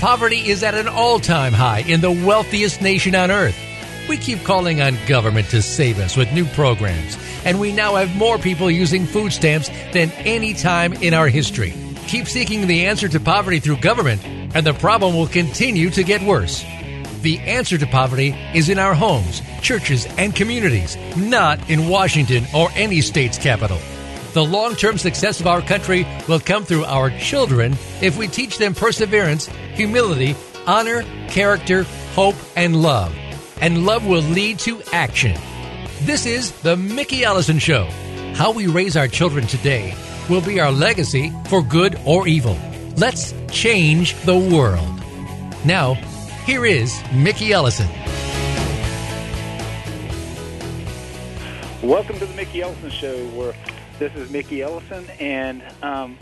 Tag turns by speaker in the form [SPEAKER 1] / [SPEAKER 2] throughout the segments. [SPEAKER 1] Poverty is at an all time high in the wealthiest nation on earth. We keep calling on government to save us with new programs, and we now have more people using food stamps than any time in our history. Keep seeking the answer to poverty through government, and the problem will continue to get worse. The answer to poverty is in our homes, churches, and communities, not in Washington or any state's capital. The long term success of our country will come through our children if we teach them perseverance, humility, honor, character, hope, and love. And love will lead to action. This is The Mickey Ellison Show. How we raise our children today will be our legacy for good or evil. Let's change the world. Now, here is Mickey Ellison.
[SPEAKER 2] Welcome to the Mickey Ellison Show, where this is Mickey Ellison, and um,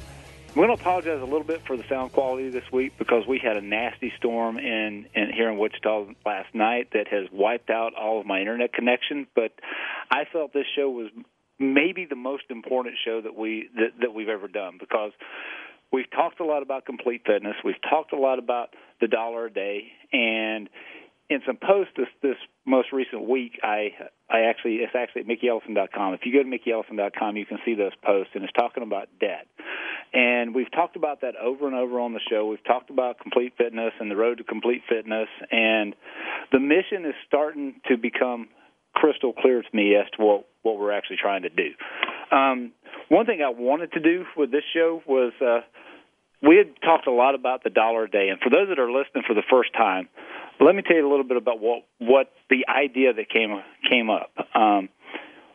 [SPEAKER 2] we're going to apologize a little bit for the sound quality this week because we had a nasty storm in, in here in Wichita last night that has wiped out all of my internet connection. But I felt this show was maybe the most important show that we that, that we've ever done because we've talked a lot about complete fitness, we've talked a lot about the dollar a day, and in some posts this this most recent week, I I actually, it's actually at MickeyEllison.com. If you go to MickeyEllison.com, you can see those posts, and it's talking about debt. And we've talked about that over and over on the show. We've talked about complete fitness and the road to complete fitness, and the mission is starting to become crystal clear to me as to what what we're actually trying to do. Um, one thing I wanted to do with this show was uh, we had talked a lot about the dollar a day, and for those that are listening for the first time, let me tell you a little bit about what what the idea that came came up. Um,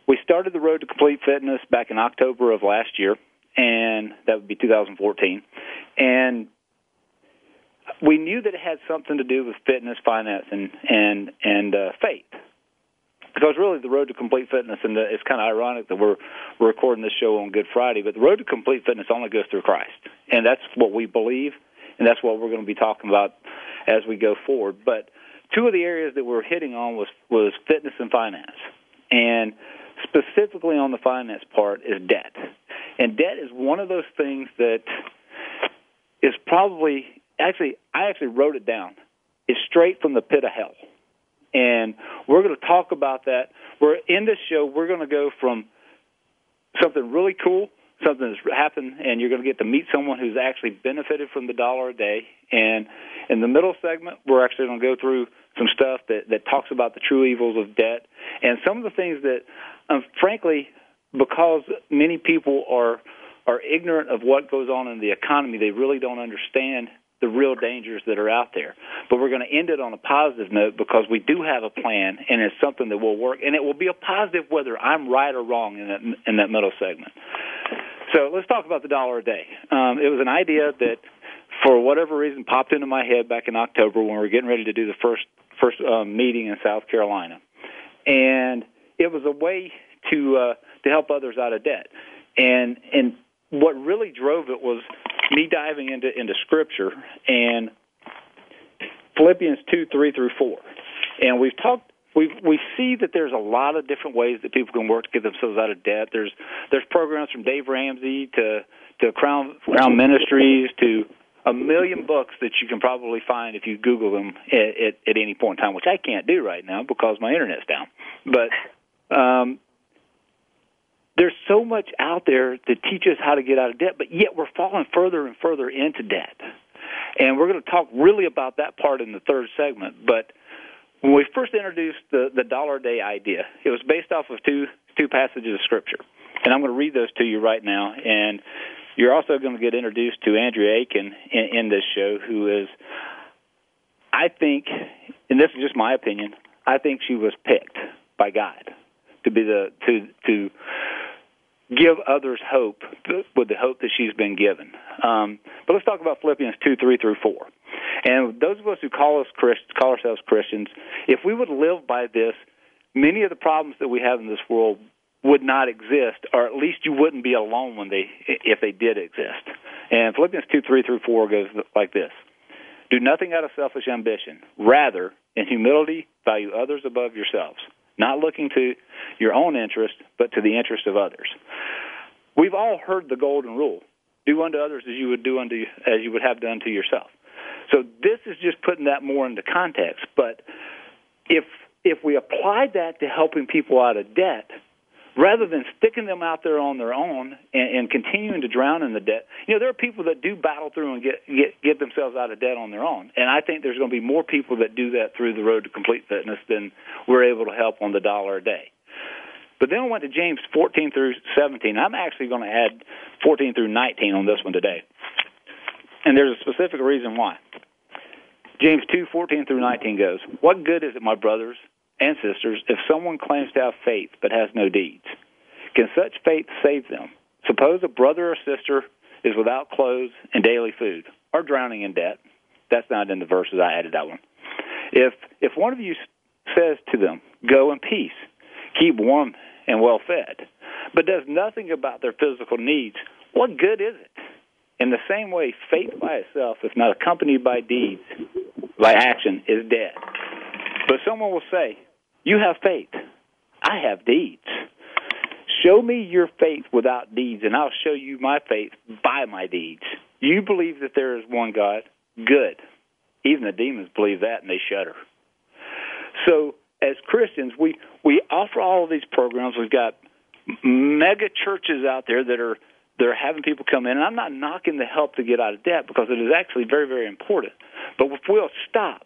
[SPEAKER 2] we started the road to complete fitness back in October of last year, and that would be 2014, and we knew that it had something to do with fitness, finance, and and and uh, faith because really the road to complete fitness and the, it's kind of ironic that we're, we're recording this show on good friday but the road to complete fitness only goes through christ and that's what we believe and that's what we're going to be talking about as we go forward but two of the areas that we're hitting on was was fitness and finance and specifically on the finance part is debt and debt is one of those things that is probably actually i actually wrote it down it's straight from the pit of hell and we're going to talk about that. We're in this show. We're going to go from something really cool, something that's happened, and you're going to get to meet someone who's actually benefited from the dollar a day. And in the middle segment, we're actually going to go through some stuff that that talks about the true evils of debt and some of the things that, um, frankly, because many people are are ignorant of what goes on in the economy, they really don't understand the real dangers that are out there. But we're going to end it on a positive note because we do have a plan, and it's something that will work, and it will be a positive whether I'm right or wrong in that in that middle segment. So let's talk about the dollar a day. Um, it was an idea that, for whatever reason, popped into my head back in October when we were getting ready to do the first first uh, meeting in South Carolina, and it was a way to uh, to help others out of debt. And and what really drove it was me diving into into Scripture and Philippians two three through four, and we've talked. We we see that there's a lot of different ways that people can work to get themselves out of debt. There's there's programs from Dave Ramsey to to Crown Crown Ministries to a million books that you can probably find if you Google them at, at, at any point in time, which I can't do right now because my internet's down. But um, there's so much out there to teach us how to get out of debt, but yet we're falling further and further into debt. And we're going to talk really about that part in the third segment. But when we first introduced the, the dollar a day idea, it was based off of two two passages of scripture. And I'm going to read those to you right now. And you're also going to get introduced to Andrea Aiken in, in this show, who is, I think, and this is just my opinion, I think she was picked by God to be the to to give others hope with the hope that she's been given. Um, but let's talk about Philippians 2 3 through 4. And those of us who call, us Christ, call ourselves Christians, if we would live by this, many of the problems that we have in this world would not exist, or at least you wouldn't be alone when they, if they did exist. And Philippians 2 3 through 4 goes like this Do nothing out of selfish ambition. Rather, in humility, value others above yourselves not looking to your own interest, but to the interest of others. We've all heard the golden rule do unto others as you would do unto as you would have done to yourself. So this is just putting that more into context. But if if we applied that to helping people out of debt, rather than sticking them out there on their own and, and continuing to drown in the debt. You know, there are people that do battle through and get, get get themselves out of debt on their own, and I think there's going to be more people that do that through the road to complete fitness than we're able to help on the dollar a day. But then I went to James 14 through 17. I'm actually going to add 14 through 19 on this one today, and there's a specific reason why. James 2:14 through 19 goes, "What good is it, my brothers?" Ancestors, if someone claims to have faith but has no deeds, can such faith save them? Suppose a brother or sister is without clothes and daily food, or drowning in debt. That's not in the verses. I added that one. If if one of you says to them, "Go in peace, keep warm and well fed," but does nothing about their physical needs, what good is it? In the same way, faith by itself, if not accompanied by deeds, by action, is dead. But someone will say, you have faith. I have deeds. Show me your faith without deeds, and I'll show you my faith by my deeds. You believe that there is one God? Good. Even the demons believe that, and they shudder. So, as Christians, we, we offer all of these programs. We've got mega churches out there that are they're having people come in, and I'm not knocking the help to get out of debt because it is actually very, very important. But if we'll stop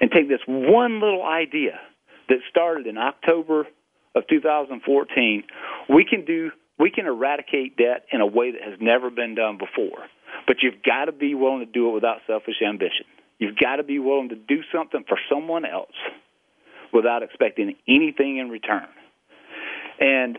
[SPEAKER 2] and take this one little idea – that started in October of 2014, we can do we can eradicate debt in a way that has never been done before. But you've got to be willing to do it without selfish ambition. You've got to be willing to do something for someone else without expecting anything in return. And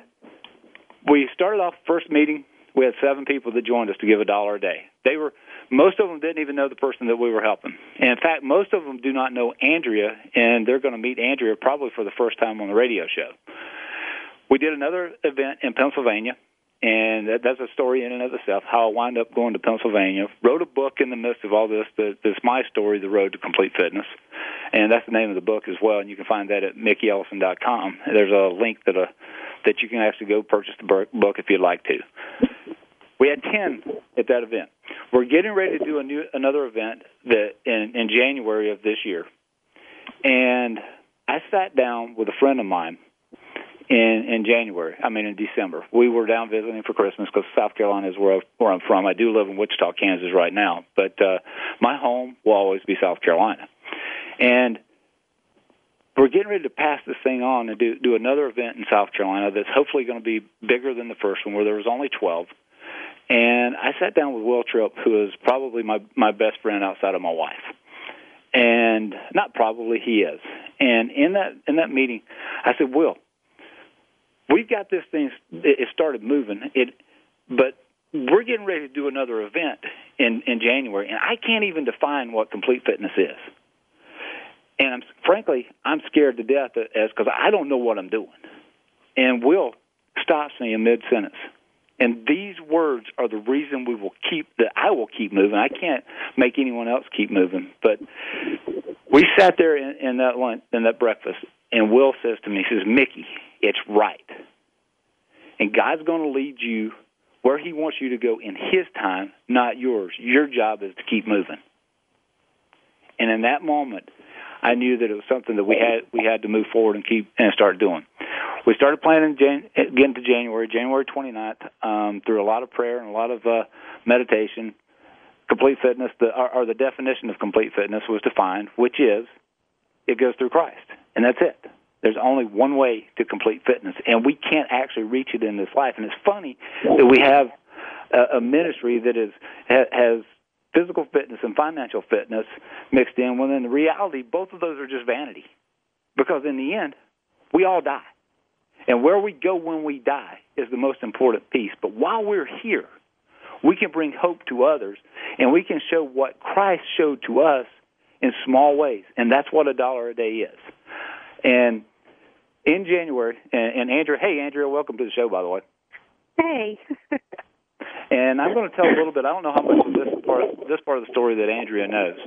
[SPEAKER 2] we started off first meeting. We had seven people that joined us to give a dollar a day. They were most of them didn't even know the person that we were helping. And in fact, most of them do not know Andrea, and they're going to meet Andrea probably for the first time on the radio show. We did another event in Pennsylvania, and that, that's a story in and of itself how I wind up going to Pennsylvania. Wrote a book in the midst of all this that, that's my story, The Road to Complete Fitness. And that's the name of the book as well, and you can find that at mickeyellison.com. There's a link that uh, that you can actually go purchase the book if you'd like to. We had 10 at that event. We're getting ready to do a new another event that in, in January of this year. And I sat down with a friend of mine in in January. I mean in December. We were down visiting for Christmas because South Carolina is where where I'm from. I do live in Wichita, Kansas right now, but uh, my home will always be South Carolina. And we're getting ready to pass this thing on and do do another event in South Carolina that's hopefully going to be bigger than the first one, where there was only 12. And I sat down with Will Tripp, who is probably my, my best friend outside of my wife. And not probably he is. And in that in that meeting, I said, Will, we've got this thing it started moving. It but we're getting ready to do another event in, in January and I can't even define what complete fitness is. And I'm, frankly, I'm scared to death as because I don't know what I'm doing. And Will stops me in mid sentence and these words are the reason we will keep that I will keep moving. I can't make anyone else keep moving. But we sat there in, in that lunch in that breakfast, and Will says to me, he says, Mickey, it's right. And God's going to lead you where He wants you to go in His time, not yours. Your job is to keep moving. And in that moment, I knew that it was something that we had we had to move forward and keep and start doing we started planning Jan- again to January, January 29th, um, through a lot of prayer and a lot of uh, meditation. Complete fitness, the, or, or the definition of complete fitness was defined, which is it goes through Christ, and that's it. There's only one way to complete fitness, and we can't actually reach it in this life. And it's funny that we have a, a ministry that is ha, has physical fitness and financial fitness mixed in. When in reality, both of those are just vanity, because in the end, we all die. And where we go when we die is the most important piece. But while we're here, we can bring hope to others and we can show what Christ showed to us in small ways. And that's what a dollar a day is. And in January, and, and Andrea, hey, Andrea, welcome to the show, by the way.
[SPEAKER 3] Hey.
[SPEAKER 2] and I'm going to tell a little bit. I don't know how much of this part, this part of the story that Andrea knows.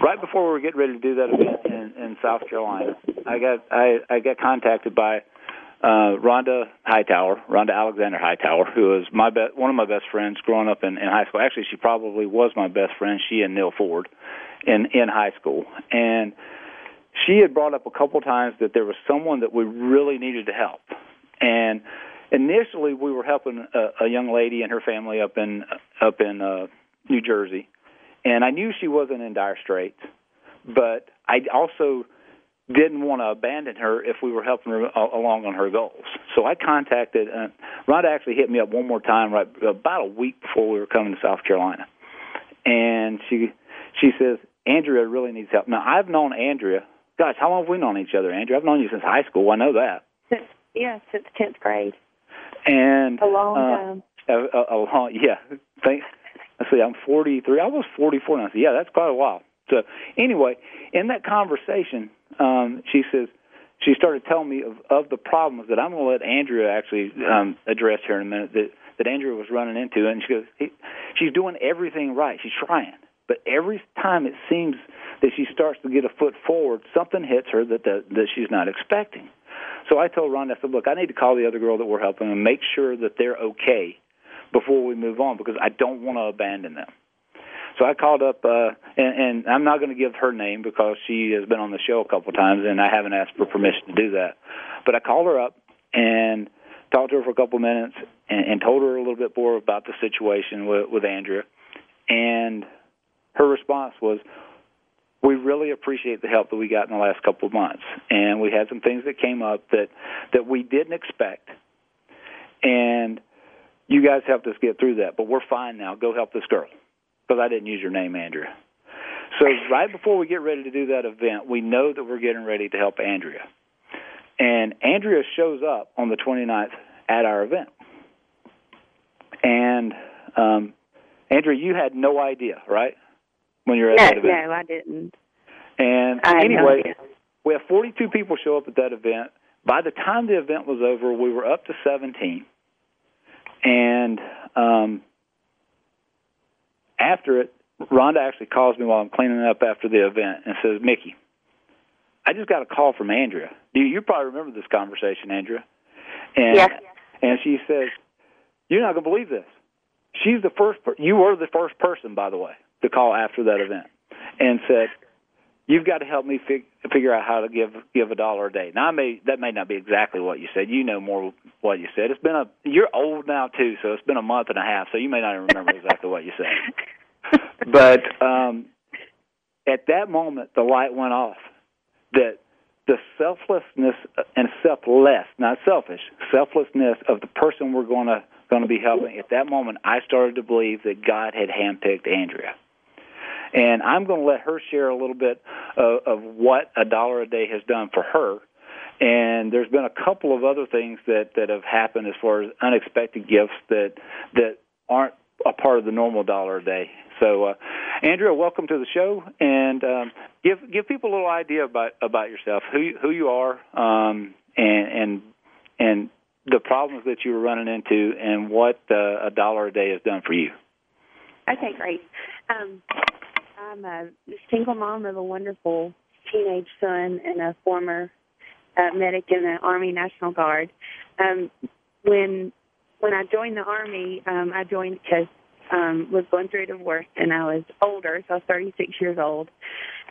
[SPEAKER 2] Right before we were getting ready to do that event in, in South Carolina, I got I, I got contacted by uh, Rhonda Hightower, Rhonda Alexander Hightower, who is my be- one of my best friends growing up in, in high school. Actually, she probably was my best friend. She and Neil Ford, in in high school, and she had brought up a couple times that there was someone that we really needed to help, and initially we were helping a, a young lady and her family up in up in uh, New Jersey, and I knew she wasn't in dire straits, but I also didn't want to abandon her if we were helping her uh, along on her goals. So I contacted uh, Rhonda. Actually, hit me up one more time, right about a week before we were coming to South Carolina, and she she says Andrea really needs help. Now I've known Andrea. Gosh, how long have we known each other, Andrea? I've known you since high school. I know that. Since,
[SPEAKER 3] yeah, since tenth grade.
[SPEAKER 2] And
[SPEAKER 3] a long uh, time. Uh, a, a, a long, yeah. Thanks. I
[SPEAKER 2] see. I'm 43. I was 44 now. said, yeah, that's quite a while. So anyway, in that conversation, um, she says she started telling me of, of the problems that I'm going to let Andrea actually um, address here in a minute that that Andrea was running into, and she goes, he, she's doing everything right, she's trying, but every time it seems that she starts to get a foot forward, something hits her that that, that she's not expecting. So I told Rhonda, I said, look, I need to call the other girl that we're helping and make sure that they're okay before we move on because I don't want to abandon them. So I called up, uh, and, and I'm not going to give her name because she has been on the show a couple times, and I haven't asked for permission to do that. But I called her up and talked to her for a couple minutes and, and told her a little bit more about the situation with, with Andrea. And her response was, we really appreciate the help that we got in the last couple of months, and we had some things that came up that that we didn't expect, and you guys helped us get through that. But we're fine now. Go help this girl because I didn't use your name, Andrea. So right before we get ready to do that event, we know that we're getting ready to help Andrea. And Andrea shows up on the 29th at our event. And um, Andrea, you had no idea, right?
[SPEAKER 3] When you were at no, that event. No, I didn't.
[SPEAKER 2] And I anyway, we had 42 people show up at that event. By the time the event was over, we were up to 17. And um, after it, Rhonda actually calls me while I'm cleaning up after the event and says, Mickey, I just got a call from Andrea. You, you probably remember this conversation, Andrea.
[SPEAKER 3] And, yes.
[SPEAKER 2] And she says, You're not going to believe this. She's the first, per- you were the first person, by the way, to call after that event and said, You've got to help me fig- figure out how to give give a dollar a day. Now, I may that may not be exactly what you said. You know more what you said. It's been a you're old now too, so it's been a month and a half, so you may not even remember exactly what you said. But um, at that moment, the light went off. That the selflessness and selfless, not selfish, selflessness of the person we're going to going to be helping. At that moment, I started to believe that God had handpicked Andrea. And I'm going to let her share a little bit of, of what a dollar a day has done for her. And there's been a couple of other things that, that have happened as far as unexpected gifts that that aren't a part of the normal dollar a day. So, uh, Andrea, welcome to the show, and um, give give people a little idea about about yourself, who you, who you are, um, and and and the problems that you were running into, and what uh, a dollar a day has done for you.
[SPEAKER 3] Okay, great. Um, I'm a single mom of a wonderful teenage son and a former uh, medic in the Army National Guard. Um, when when I joined the Army, um, I joined because um, was going through a divorce and I was older, so I was 36 years old.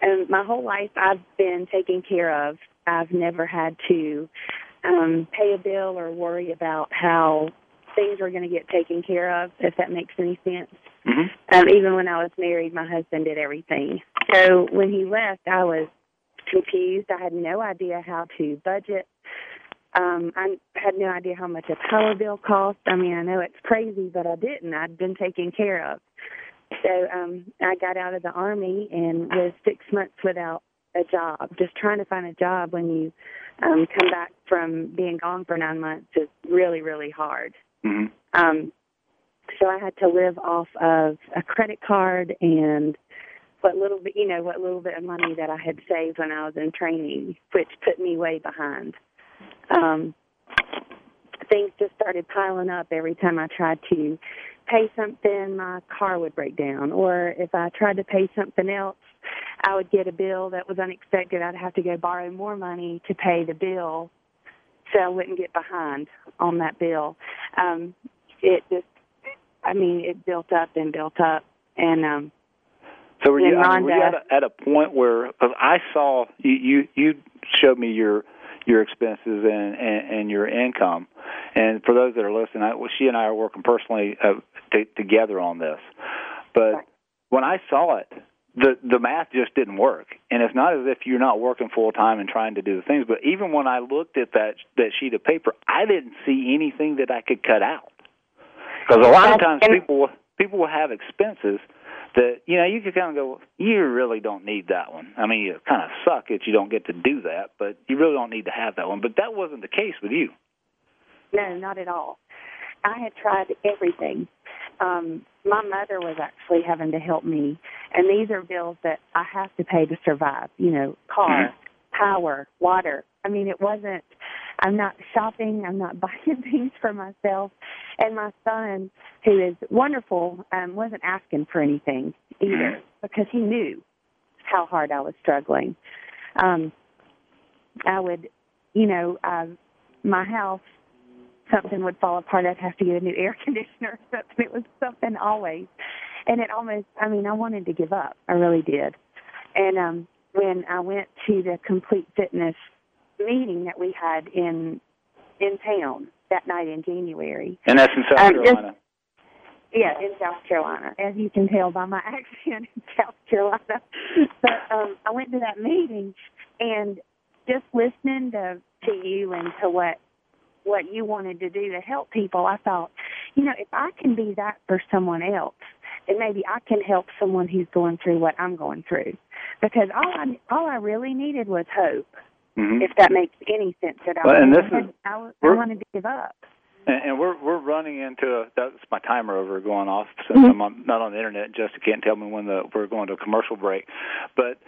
[SPEAKER 3] And my whole life I've been taken care of. I've never had to um, pay a bill or worry about how things are going to get taken care of, if that makes any sense. Mm-hmm. Um, even when I was married, my husband did everything. So when he left, I was confused. I had no idea how to budget. Um, I had no idea how much a power bill cost. I mean, I know it's crazy, but I didn't. I'd been taken care of. So um, I got out of the army and was six months without a job. Just trying to find a job when you um, come back from being gone for nine months is really, really hard. Mm-hmm. Um, so I had to live off of a credit card and what little bit, you know, what little bit of money that I had saved when I was in training, which put me way behind. Um, things just started piling up every time I tried to pay something, my car would break down. Or if I tried to pay something else, I would get a bill that was unexpected. I'd have to go borrow more money to pay the bill so I wouldn't get behind on that bill. Um, it just I mean, it built up and built up, and um. So were you,
[SPEAKER 2] I
[SPEAKER 3] mean, were
[SPEAKER 2] you at, a, at a point where cause I saw you, you you showed me your your expenses and, and and your income, and for those that are listening, I, well, she and I are working personally uh, t- together on this, but. Right. When I saw it, the the math just didn't work and it's not as if you're not working full time and trying to do the things but even when i looked at that that sheet of paper i didn't see anything that i could cut out because a lot of times people people will have expenses that you know you can kind of go, you really don't need that one. I mean, you kind of suck it you don't get to do that, but you really don't need to have that one. But that wasn't the case with you.
[SPEAKER 3] No, not at all. I had tried everything. Um, my mother was actually having to help me, and these are bills that I have to pay to survive. You know, car, mm-hmm. power, water. I mean, it wasn't I'm not shopping. I'm not buying things for myself. And my son, who is wonderful, um, wasn't asking for anything either mm-hmm. because he knew how hard I was struggling. Um, I would, you know, uh, my house, something would fall apart. I'd have to get a new air conditioner something. It was something always. And it almost, I mean, I wanted to give up. I really did. And um, when I went to the complete fitness meeting that we had in in town that night in January.
[SPEAKER 2] And that's in South um, Carolina. Just, yeah,
[SPEAKER 3] in South Carolina, as you can tell by my accent in South Carolina. But um, I went to that meeting, and just listening to to you and to what what you wanted to do to help people, I thought, you know, if I can be that for someone else, then maybe I can help someone who's going through what I'm going through, because all I all I really needed was hope. Mm-hmm. If that makes any sense at all.
[SPEAKER 2] Well, and this
[SPEAKER 3] is, I, I to give up.
[SPEAKER 2] And, and, we're we're running into a, that's my timer over going off since mm-hmm. I'm not on the internet. Jessica can't tell me when the we're going to a commercial break, but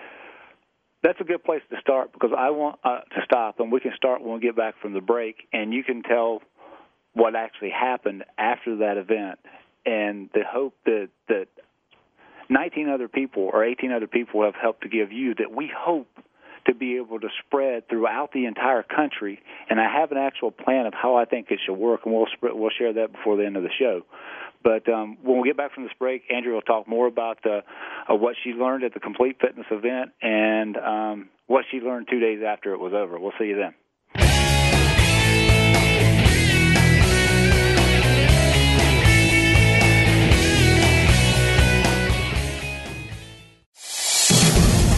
[SPEAKER 2] that's a good place to start because I want uh, to stop and we can start when we get back from the break, and you can tell what actually happened after that event, and the hope that that 19 other people or 18 other people have helped to give you that we hope to be able to spread throughout the entire country. And I have an actual plan of how I think it should work, and we'll spread, we'll share that before the end of the show. But um, when we get back from this break, Andrea will talk more about the, uh, uh, what she learned at the Complete Fitness event and um, what she learned two days after it was over. We'll see you then.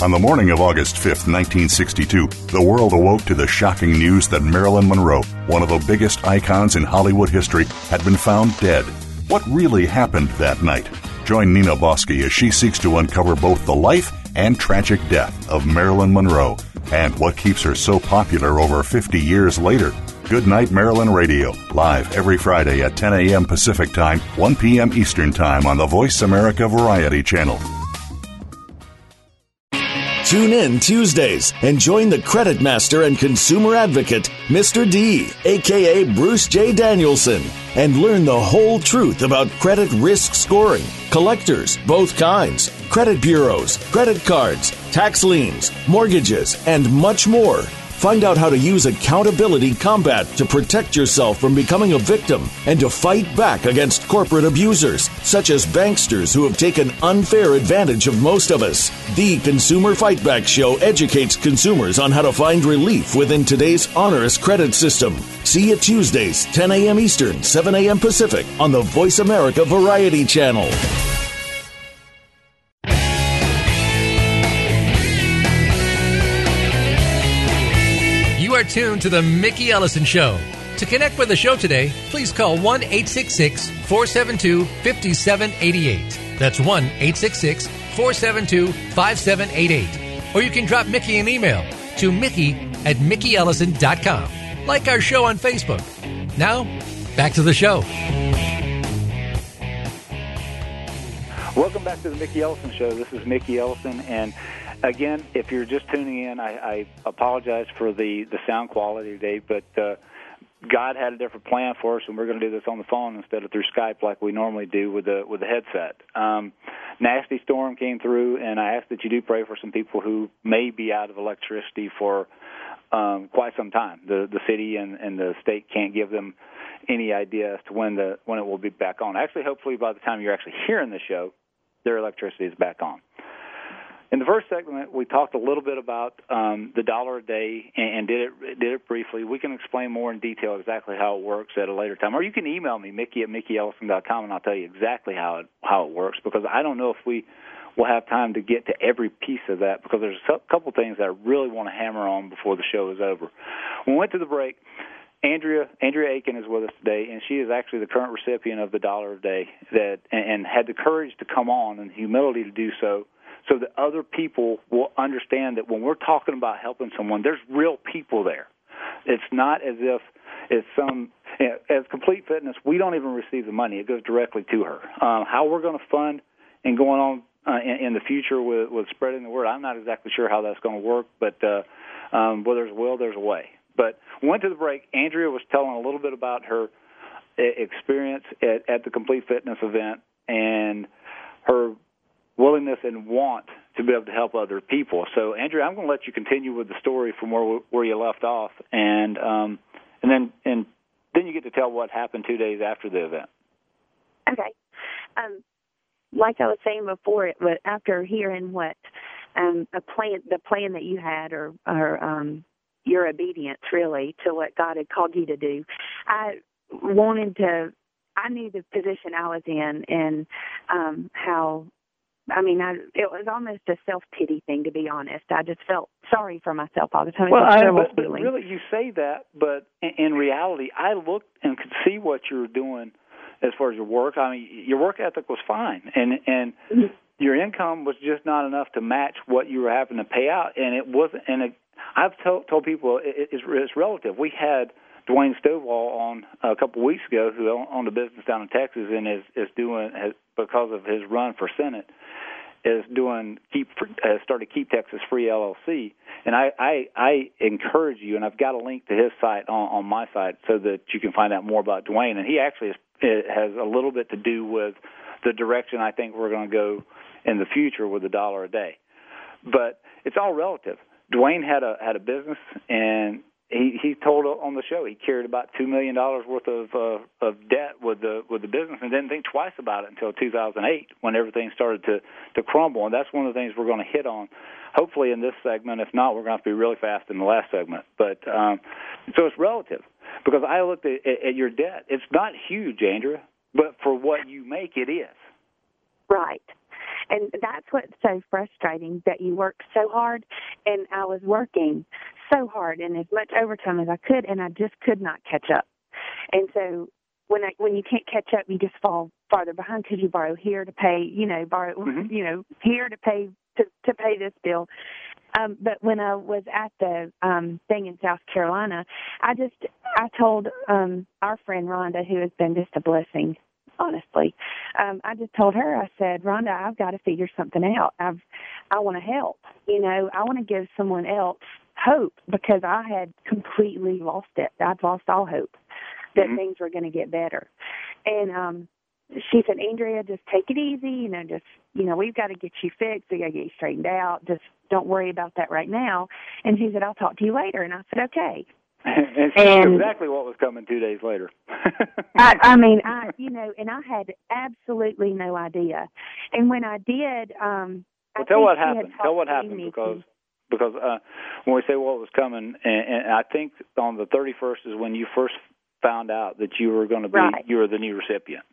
[SPEAKER 4] On the morning of August 5, 1962, the world awoke to the shocking news that Marilyn Monroe, one of the biggest icons in Hollywood history, had been found dead. What really happened that night? Join Nina Bosky as she seeks to uncover both the life and tragic death of Marilyn Monroe and what keeps her so popular over 50 years later. Good Night Marilyn Radio, live every Friday at 10 a.m. Pacific Time, 1 p.m. Eastern Time on the Voice America Variety Channel.
[SPEAKER 5] Tune in Tuesdays and join the credit master and consumer advocate, Mr. D, aka Bruce J. Danielson, and learn the whole truth about credit risk scoring, collectors, both kinds, credit bureaus, credit cards, tax liens, mortgages, and much more Find out how to use accountability combat to protect yourself from becoming a victim and to fight back against corporate abusers, such as banksters who have taken unfair advantage of most of us. The Consumer Fight Back Show educates consumers on how to find relief within today's onerous credit system. See you Tuesdays, 10 a.m. Eastern, 7 a.m. Pacific on the Voice America Variety Channel.
[SPEAKER 6] tuned to The Mickey Ellison Show. To connect with the show today, please call 1 866 472 5788. That's 1 866 472 5788. Or you can drop Mickey an email to Mickey at MickeyEllison.com. Like our show on Facebook. Now, back to the show.
[SPEAKER 2] Welcome back to the Mickey Ellison Show. This is Mickey Ellison, and Again, if you're just tuning in, I, I apologize for the, the sound quality today, but uh, God had a different plan for us, and we're going to do this on the phone instead of through Skype like we normally do with the with the headset. Um, nasty storm came through, and I ask that you do pray for some people who may be out of electricity for um, quite some time. The the city and, and the state can't give them any idea as to when the when it will be back on. Actually, hopefully by the time you're actually hearing the show, their electricity is back on. In the first segment, we talked a little bit about um, the dollar a day and, and, did it did it briefly. We can explain more in detail exactly how it works at a later time, or you can email me Mickey at mickeyellison.com and I'll tell you exactly how it how it works because I don't know if we will have time to get to every piece of that because there's a couple things that I really want to hammer on before the show is over. When we went to the break. Andrea Andrea Aiken is with us today, and she is actually the current recipient of the Dollar of Day that and, and had the courage to come on and humility to do so so that other people will understand that when we're talking about helping someone, there's real people there. It's not as if it's some as complete fitness. We don't even receive the money; it goes directly to her. Um, how we're going to fund and going on uh, in, in the future with, with spreading the word, I'm not exactly sure how that's going to work. But uh, um, where there's a will, there's a way. But went to the break. Andrea was telling a little bit about her uh, experience at, at the Complete Fitness event and her willingness and want to be able to help other people. So, Andrea, I'm going to let you continue with the story from where where you left off, and um, and then and then you get to tell what happened two days after the event.
[SPEAKER 3] Okay. Um, like I was saying before, it but after hearing what um, a plan, the plan that you had, or or um, your obedience really to what God had called you to do, I wanted to. I knew the position I was in and um, how I mean, I it was almost a self pity thing to be honest. I just felt sorry for myself all the time.
[SPEAKER 2] Well, I, but, but really, you say that, but in, in reality, I looked and could see what you were doing as far as your work. I mean, your work ethic was fine, and and mm-hmm. your income was just not enough to match what you were having to pay out, and it wasn't. And it, I've told told people it, it's, it's relative. We had. Dwayne Stovall on a couple of weeks ago, who owned a business down in Texas and is is doing has because of his run for Senate, is doing keep uh, started Keep Texas Free LLC, and I, I I encourage you, and I've got a link to his site on, on my site so that you can find out more about Dwayne, and he actually is, has a little bit to do with the direction I think we're going to go in the future with a dollar a day, but it's all relative. Dwayne had a had a business, and he he told on the show he carried about two million dollars worth of uh, of debt with the with the business and didn't think twice about it until 2008 when everything started to to crumble and that's one of the things we're going to hit on hopefully in this segment if not we're going to have to be really fast in the last segment but um so it's relative because I looked at, at your debt it's not huge Andrea but for what you make it is
[SPEAKER 3] right and that's what's so frustrating that you work so hard and I was working so hard and as much overtime as I could and I just could not catch up. And so when I, when you can't catch up, you just fall farther behind because you borrow here to pay, you know, borrow, mm-hmm. you know, here to pay to, to pay this bill. Um, but when I was at the um, thing in South Carolina, I just I told um, our friend Rhonda, who has been just a blessing honestly. Um, I just told her, I said, Rhonda, I've got to figure something out. I've, I want to help. You know, I want to give someone else hope because I had completely lost it. I'd lost all hope that mm-hmm. things were going to get better. And, um, she said, Andrea, just take it easy. You know, just, you know, we've got to get you fixed. We got to get you straightened out. Just don't worry about that right now. And she said, I'll talk to you later. And I said, okay.
[SPEAKER 2] and she and, knew exactly what was coming two days later. I,
[SPEAKER 3] I mean, I you know, and I had absolutely no idea. And when I did, um, well, I
[SPEAKER 2] tell
[SPEAKER 3] what
[SPEAKER 2] happened. Tell what happened because because uh, when we say what was coming, and, and I think on the 31st is when you first found out that you were going to be right. you were the new recipient.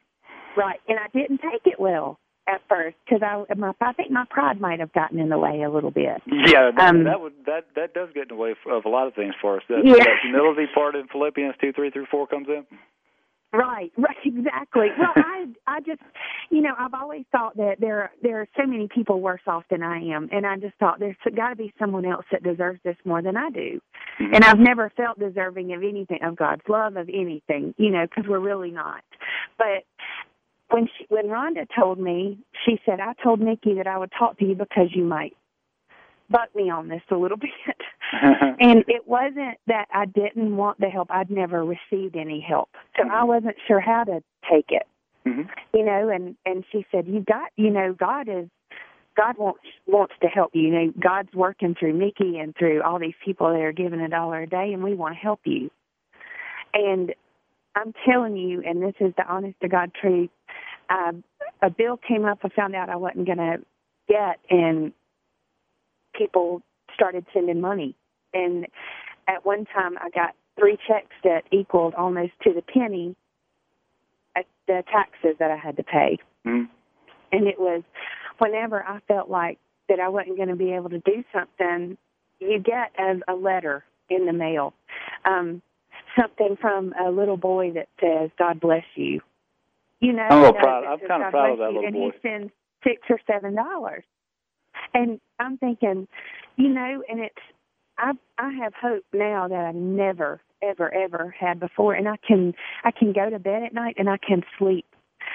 [SPEAKER 3] Right, and I didn't take it well at first because I, my, I think my pride might have gotten in the way a little
[SPEAKER 2] bit. Yeah, that, um, that would that that does get in the way of a lot of things for us. That, yeah. that humility part in Philippians two, three through four comes in.
[SPEAKER 3] Right, right, exactly. Well, I, I just, you know, I've always thought that there, there are so many people worse off than I am, and I just thought there's got to be someone else that deserves this more than I do, mm-hmm. and I've never felt deserving of anything of God's love of anything, you know, because we're really not. But when she, when Rhonda told me, she said, "I told Mickey that I would talk to you because you might butt me on this a little bit." and it wasn't that I didn't want the help; I'd never received any help, so mm-hmm. I wasn't sure how to take it. Mm-hmm. You know, and and she said, "You got, you know, God is." God wants wants to help you. You know, God's working through Mickey and through all these people that are giving a dollar a day, and we want to help you. And I'm telling you, and this is the honest to God truth. Uh, a bill came up. I found out I wasn't going to get, and people started sending money. And at one time, I got three checks that equaled almost to the penny at the taxes that I had to pay. Mm. And it was whenever I felt like that I wasn't going to be able to do something, you get a, a letter in the mail. Um, something from a little boy that says, "God bless you." You
[SPEAKER 2] know, I'm, proud. I'm kind of proud of that little and boy. And
[SPEAKER 3] he sends six or seven dollars, and I'm thinking, you know, and it's I I have hope now that I never ever ever had before, and I can I can go to bed at night and I can sleep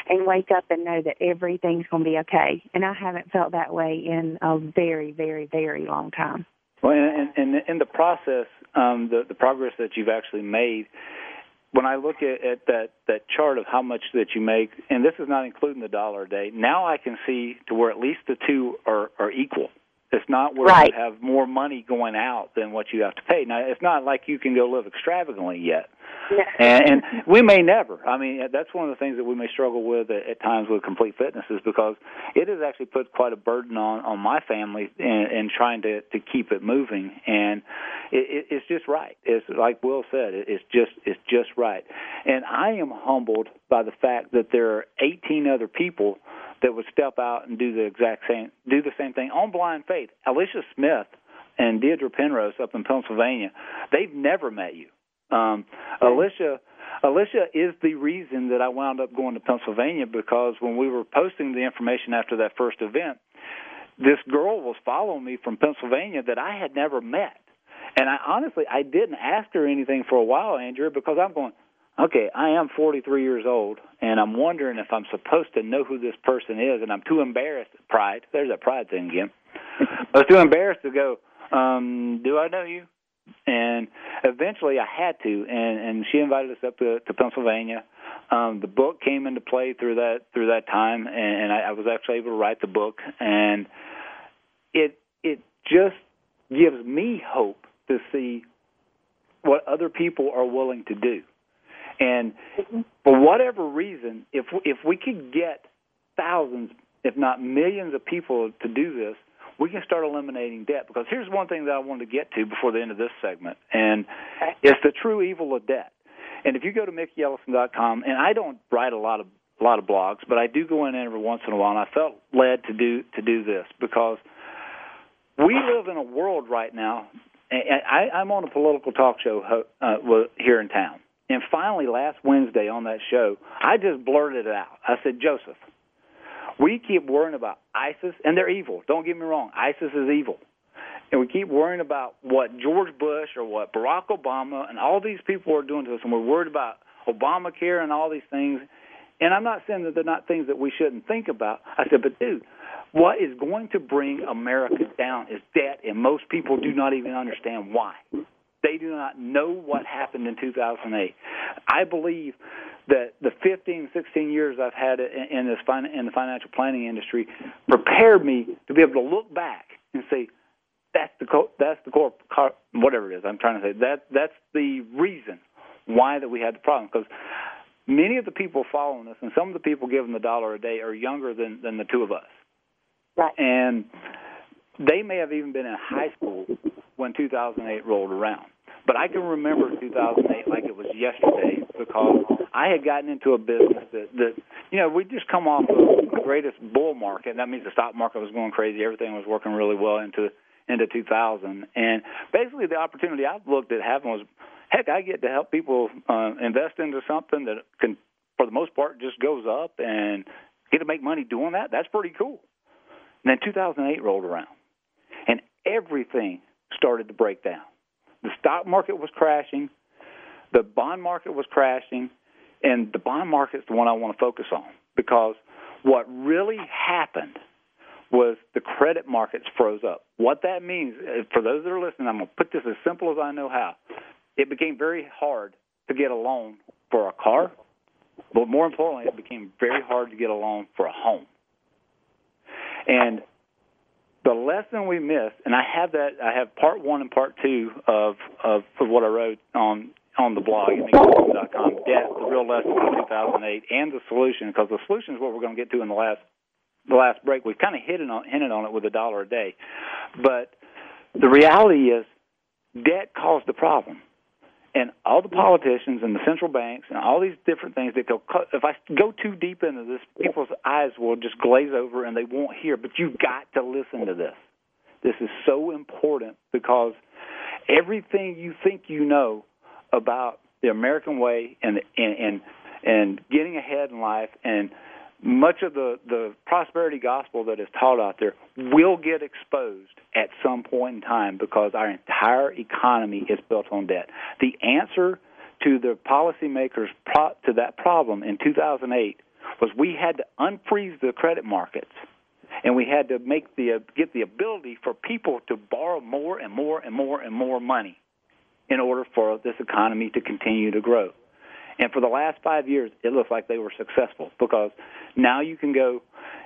[SPEAKER 3] and wake up and know that everything's going to be okay. And I haven't felt that way in a very very very long time.
[SPEAKER 2] Well,
[SPEAKER 3] and
[SPEAKER 2] in the process, um, the, the progress that you've actually made. When I look at, at that, that chart of how much that you make, and this is not including the dollar a day, now I can see to where at least the two are, are equal. It's not where right. you have more money going out than what you have to pay. Now, it's not like you can go live extravagantly yet, yeah. and, and we may never. I mean, that's one of the things that we may struggle with at, at times with complete fitness is because it has actually put quite a burden on on my family in, in trying to to keep it moving, and it, it, it's just right. It's like Will said, it, it's just it's just right, and I am humbled by the fact that there are 18 other people that would step out and do the exact same do the same thing on blind faith. Alicia Smith and Deidre Penrose up in Pennsylvania, they've never met you. Um, Alicia Alicia is the reason that I wound up going to Pennsylvania because when we were posting the information after that first event, this girl was following me from Pennsylvania that I had never met. And I honestly I didn't ask her anything for a while, Andrea, because I'm going, okay, I am 43 years old, and I'm wondering if I'm supposed to know who this person is, and I'm too embarrassed. Pride. There's that pride thing again. I was too embarrassed to go. Um, do I know you? And eventually, I had to, and and she invited us up to, to Pennsylvania. Um, the book came into play through that through that time, and, and I, I was actually able to write the book, and it it just gives me hope to see what other people are willing to do and for whatever reason, if if we could get thousands, if not millions, of people to do this, we can start eliminating debt. Because here's one thing that I wanted to get to before the end of this segment, and it's the true evil of debt. And if you go to mickeyellison.com, and I don't write a lot of a lot of blogs, but I do go in every once in a while, and I felt led to do to do this because we live in a world right now. I, I'm on a political talk show uh, here in town, and finally, last Wednesday on that show, I just blurted it out. I said, Joseph, we keep worrying about ISIS, and they're evil. Don't get me wrong, ISIS is evil. And we keep worrying about what George Bush or what Barack Obama and all these people are doing to us, and we're worried about Obamacare and all these things. And I'm not saying that they're not things that we shouldn't think about. I said, but dude, what is going to bring America down is debt, and most people do not even understand why. They do not know what happened in 2008. I believe that the 15, 16 years I've had in this in the financial planning industry prepared me to be able to look back and say that's the co- that's the core whatever it is I'm trying to say that that's the reason why that we had the problem because many of the people following us and some of the people giving the dollar a day are younger than than the two of us right and they may have even been in high school when 2008 rolled around. But I can remember 2008 like it was yesterday because I had gotten into a business that, that you know, we just come off of the greatest bull market. That means the stock market was going crazy. Everything was working really well into into 2000. And basically, the opportunity I looked at having was, heck, I get to help people uh, invest into something that can, for the most part, just goes up and get to make money doing that. That's pretty cool. And then 2008 rolled around, and everything started to break down. The stock market was crashing, the bond market was crashing, and the bond market is the one I want to focus on because what really happened was the credit markets froze up. What that means, uh, for those that are listening, I'm going to put this as simple as I know how. It became very hard to get a loan for a car, but more importantly, it became very hard to get a loan for a home. And the lesson we missed, and I have that. I have part one and part two of of, of what I wrote on on the blog at com. Debt, the real lesson of 2008, and the solution, because the solution is what we're going to get to in the last the last break. We've kind of hit on, hinted on it with a dollar a day, but the reality is debt caused the problem and all the politicians and the central banks and all these different things that go if i go too deep into this people's eyes will just glaze over and they won't hear but you've got to listen to this this is so important because everything you think you know about the american way and and and, and getting ahead in life and much of the, the prosperity gospel that is taught out there will get exposed at some point in time because our entire economy is built on debt. The answer to the policymakers pro- to that problem in 2008 was we had to unfreeze the credit markets and we had to make the uh, get the ability for people to borrow more and more and more and more money in order for this economy to continue to grow. And for the last five years, it looks like they were successful because now you can go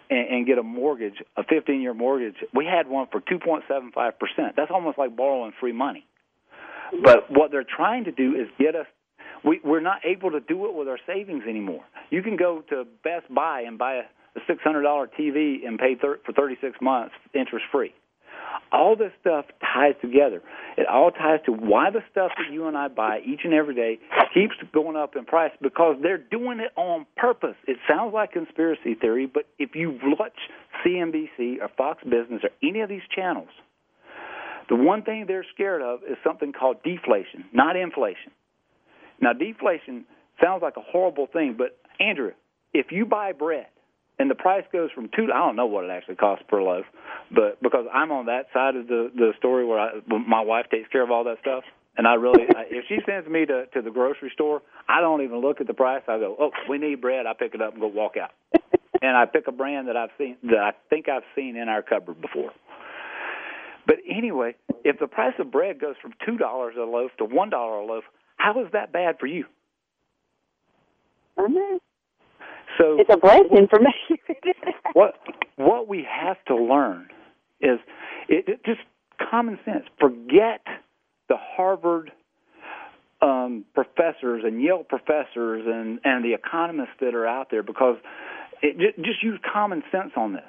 [SPEAKER 2] and, and get a mortgage, a 15 year mortgage. We had one for 2.75%. That's almost like borrowing free money. But what they're trying to do is get us. We, we're not able to do it with our savings anymore. You can go to Best Buy and buy a, a $600 TV and pay thir- for 36 months interest free. All this stuff ties together. It all ties to why the stuff that you and I buy each and every day keeps going up in price because they're doing it on purpose. It sounds like conspiracy theory, but if you watch CNBC or Fox Business or any of these channels, the one thing they're scared of is something called deflation, not inflation. Now, deflation sounds like a horrible thing, but Andrea, if you buy bread and the price goes from two. I don't know what it actually costs per loaf, but because I'm on that side of the the story where I, my wife takes care of all that stuff, and I really, I, if she sends me to to the grocery store, I don't even look at the price. I go, oh, we need bread. I pick it up and go walk out, and I pick a brand that I've seen that I think I've seen in our cupboard before. But anyway, if the price of bread goes from two dollars a loaf to one dollar a loaf, how is that bad for you?
[SPEAKER 3] Mm-hmm. So it's a great information.
[SPEAKER 2] what what we have to learn is it, it just common sense. Forget the Harvard um, professors and Yale professors and and the economists that are out there because it, just, just use common sense on this.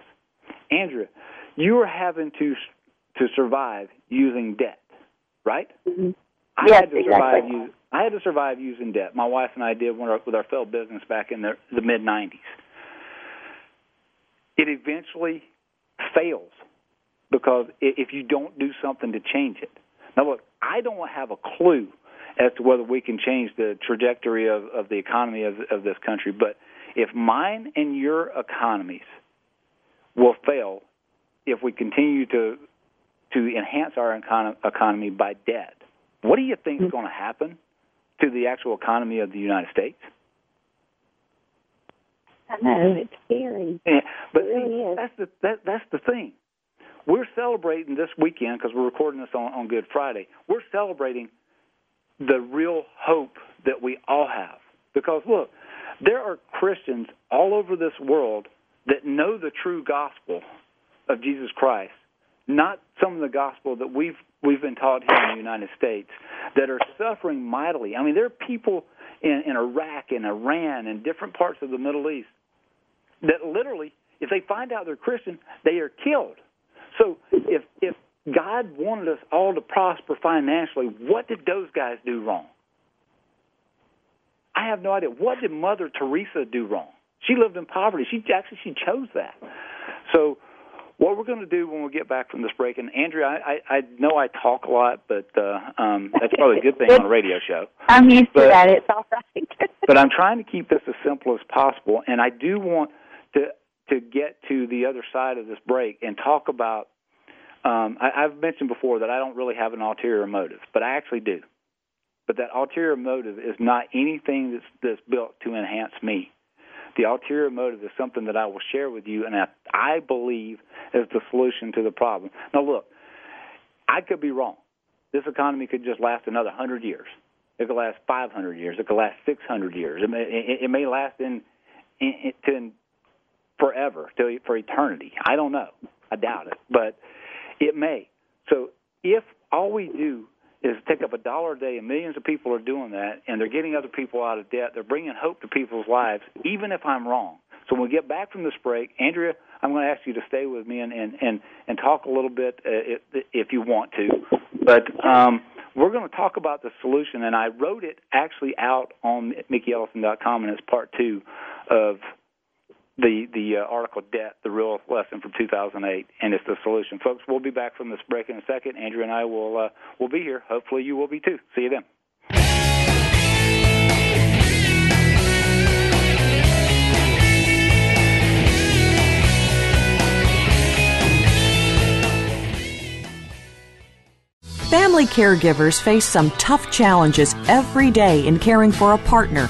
[SPEAKER 2] Andrea, you are having to to survive using debt, right?
[SPEAKER 3] Mm-hmm.
[SPEAKER 2] I
[SPEAKER 3] yes,
[SPEAKER 2] had to
[SPEAKER 3] survive
[SPEAKER 2] exactly. I had to survive using debt. My wife and I did with our failed business back in the, the mid '90s. It eventually fails because if you don't do something to change it. Now, look, I don't have a clue as to whether we can change the trajectory of, of the economy of, of this country, but if mine and your economies will fail if we continue to to enhance our econ- economy by debt, what do you think is mm-hmm. going to happen to the actual economy of the United States?
[SPEAKER 3] I know it's scary.
[SPEAKER 2] Yeah, but it really see, that's the that, that's the thing. We're celebrating this weekend because we're recording this on, on Good Friday. We're celebrating the real hope that we all have. Because look, there are Christians all over this world that know the true gospel of Jesus Christ, not some of the gospel that we've we've been taught here in the United States that are suffering mightily. I mean, there are people in, in Iraq and Iran and different parts of the Middle East that literally, if they find out they're Christian, they are killed. So if if God wanted us all to prosper financially, what did those guys do wrong? I have no idea. What did Mother Teresa do wrong? She lived in poverty. She actually she chose that. So what we're going to do when we get back from this break, and Andrea, I, I, I know I talk a lot, but uh, um, that's probably a good thing on a radio show.
[SPEAKER 3] I'm used but, to that. It's all right.
[SPEAKER 2] but I'm trying to keep this as simple as possible, and I do want to to get to the other side of this break and talk about. Um, I, I've mentioned before that I don't really have an ulterior motive, but I actually do. But that ulterior motive is not anything that's that's built to enhance me. The ulterior motive is something that I will share with you, and I, I believe is the solution to the problem. Now, look, I could be wrong. This economy could just last another 100 years. It could last 500 years. It could last 600 years. It may, it, it may last in, in, in forever, to, for eternity. I don't know. I doubt it, but it may. So if all we do is take up a dollar a day, and millions of people are doing that, and they're getting other people out of debt. They're bringing hope to people's lives, even if I'm wrong. So when we get back from this break, Andrea, I'm going to ask you to stay with me and and and, and talk a little bit uh, if, if you want to, but. Um, we're going to talk about the solution, and I wrote it actually out on MickeyEllison.com, and it's part two of the the uh, article debt, the real lesson from 2008, and it's the solution. Folks, we'll be back from this break in a second. Andrea and I will uh, will be here. Hopefully, you will be too. See you then.
[SPEAKER 7] Family caregivers face some tough challenges every day in caring for a partner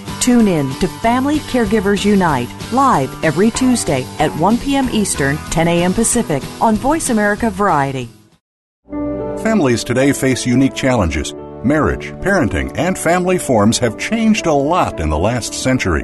[SPEAKER 7] Tune in to Family Caregivers Unite live every Tuesday at 1 p.m. Eastern, 10 a.m. Pacific on Voice America Variety.
[SPEAKER 8] Families today face unique challenges. Marriage, parenting, and family forms have changed a lot in the last century.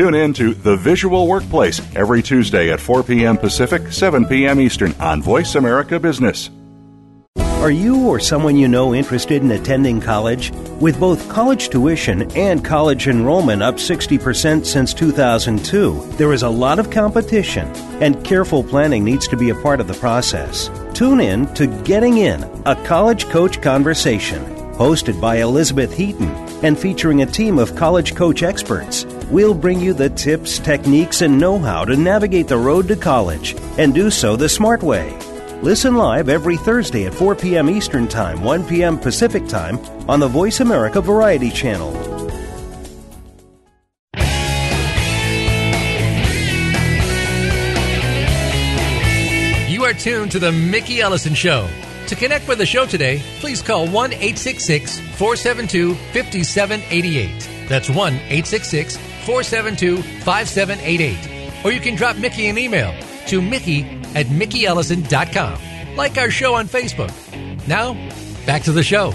[SPEAKER 9] Tune in to The Visual Workplace every Tuesday at 4 p.m. Pacific, 7 p.m. Eastern on Voice America Business.
[SPEAKER 10] Are you or someone you know interested in attending college? With both college tuition and college enrollment up 60% since 2002, there is a lot of competition, and careful planning needs to be a part of the process. Tune in to Getting In, a college coach conversation, hosted by Elizabeth Heaton and featuring a team of college coach experts we'll bring you the tips, techniques, and know how to navigate the road to college and do so the smart way. Listen live every Thursday at 4 p.m. Eastern Time, 1 p.m. Pacific Time on the Voice America Variety Channel.
[SPEAKER 6] You are tuned to The Mickey Ellison Show. To connect with the show today, please call 1 866 472 5788. That's 1 866 472 5788. Or you can drop Mickey an email to Mickey at MickeyEllison.com. Like our show on Facebook. Now, back to the show.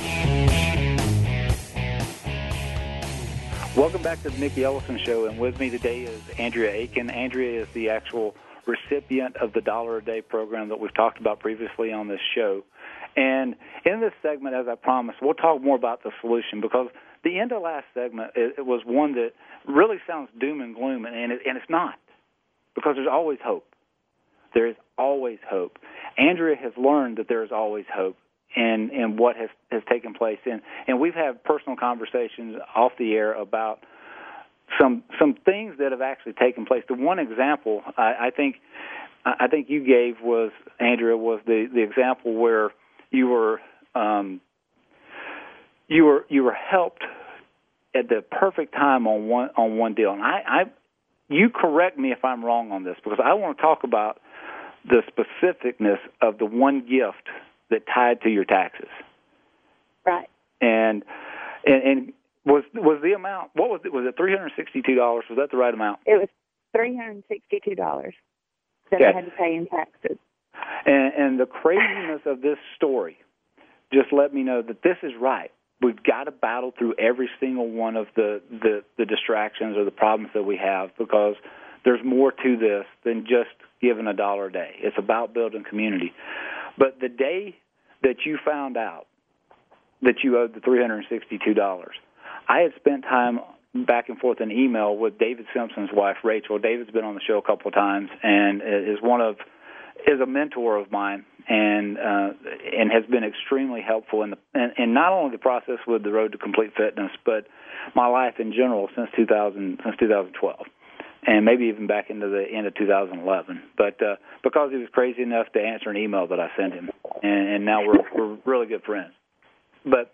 [SPEAKER 2] Welcome back to the Mickey Ellison Show, and with me today is Andrea Aiken. Andrea is the actual recipient of the Dollar a Day program that we've talked about previously on this show. And in this segment, as I promised, we'll talk more about the solution because the end of last segment it, it was one that really sounds doom and gloom, and, and, it, and it's not because there's always hope. There is always hope. Andrea has learned that there is always hope in, in what has, has taken place. And, and we've had personal conversations off the air about some, some things that have actually taken place. The one example I, I think I think you gave was Andrea was the, the example where you were um, you were you were helped at the perfect time on one on one deal. And I, I you correct me if I'm wrong on this because I want to talk about the specificness of the one gift that tied to your taxes.
[SPEAKER 3] Right.
[SPEAKER 2] And and, and was was the amount what was it was it three hundred sixty two dollars was that the right amount it
[SPEAKER 3] was three hundred sixty two dollars that okay. i had to pay in taxes
[SPEAKER 2] and and the craziness of this story just let me know that this is right we've got to battle through every single one of the, the, the distractions or the problems that we have because there's more to this than just giving a dollar a day. It's about building community. But the day that you found out that you owed the $362, I had spent time back and forth in email with David Simpson's wife, Rachel. David's been on the show a couple of times and is one of – is a mentor of mine and uh, and has been extremely helpful in the and, not only the process with the road to complete fitness, but my life in general since 2000 since 2012, and maybe even back into the end of 2011. But uh, because he was crazy enough to answer an email that I sent him, and, and now we're we're really good friends. But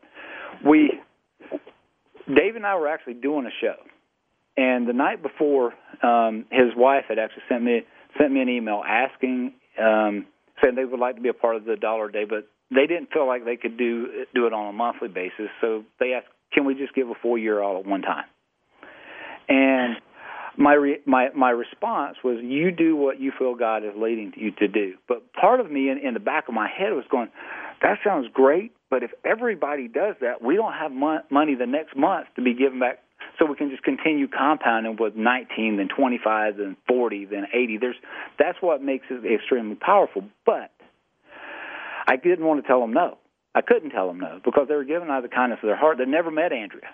[SPEAKER 2] we Dave and I were actually doing a show, and the night before, um, his wife had actually sent me sent me an email asking um, saying they would like to be a part of the Dollar Day, but they didn't feel like they could do do it on a monthly basis. So they asked, "Can we just give a full year all at one time?" And my re- my my response was, "You do what you feel God is leading you to do." But part of me, in, in the back of my head, was going, "That sounds great, but if everybody does that, we don't have mon- money the next month to be given back so we can just continue compounding with 19, then 25, then 40, then 80. There's that's what makes it extremely powerful. But I didn't want to tell them no. I couldn't tell them no because they were given out of the kindness of their heart. They never met Andrea.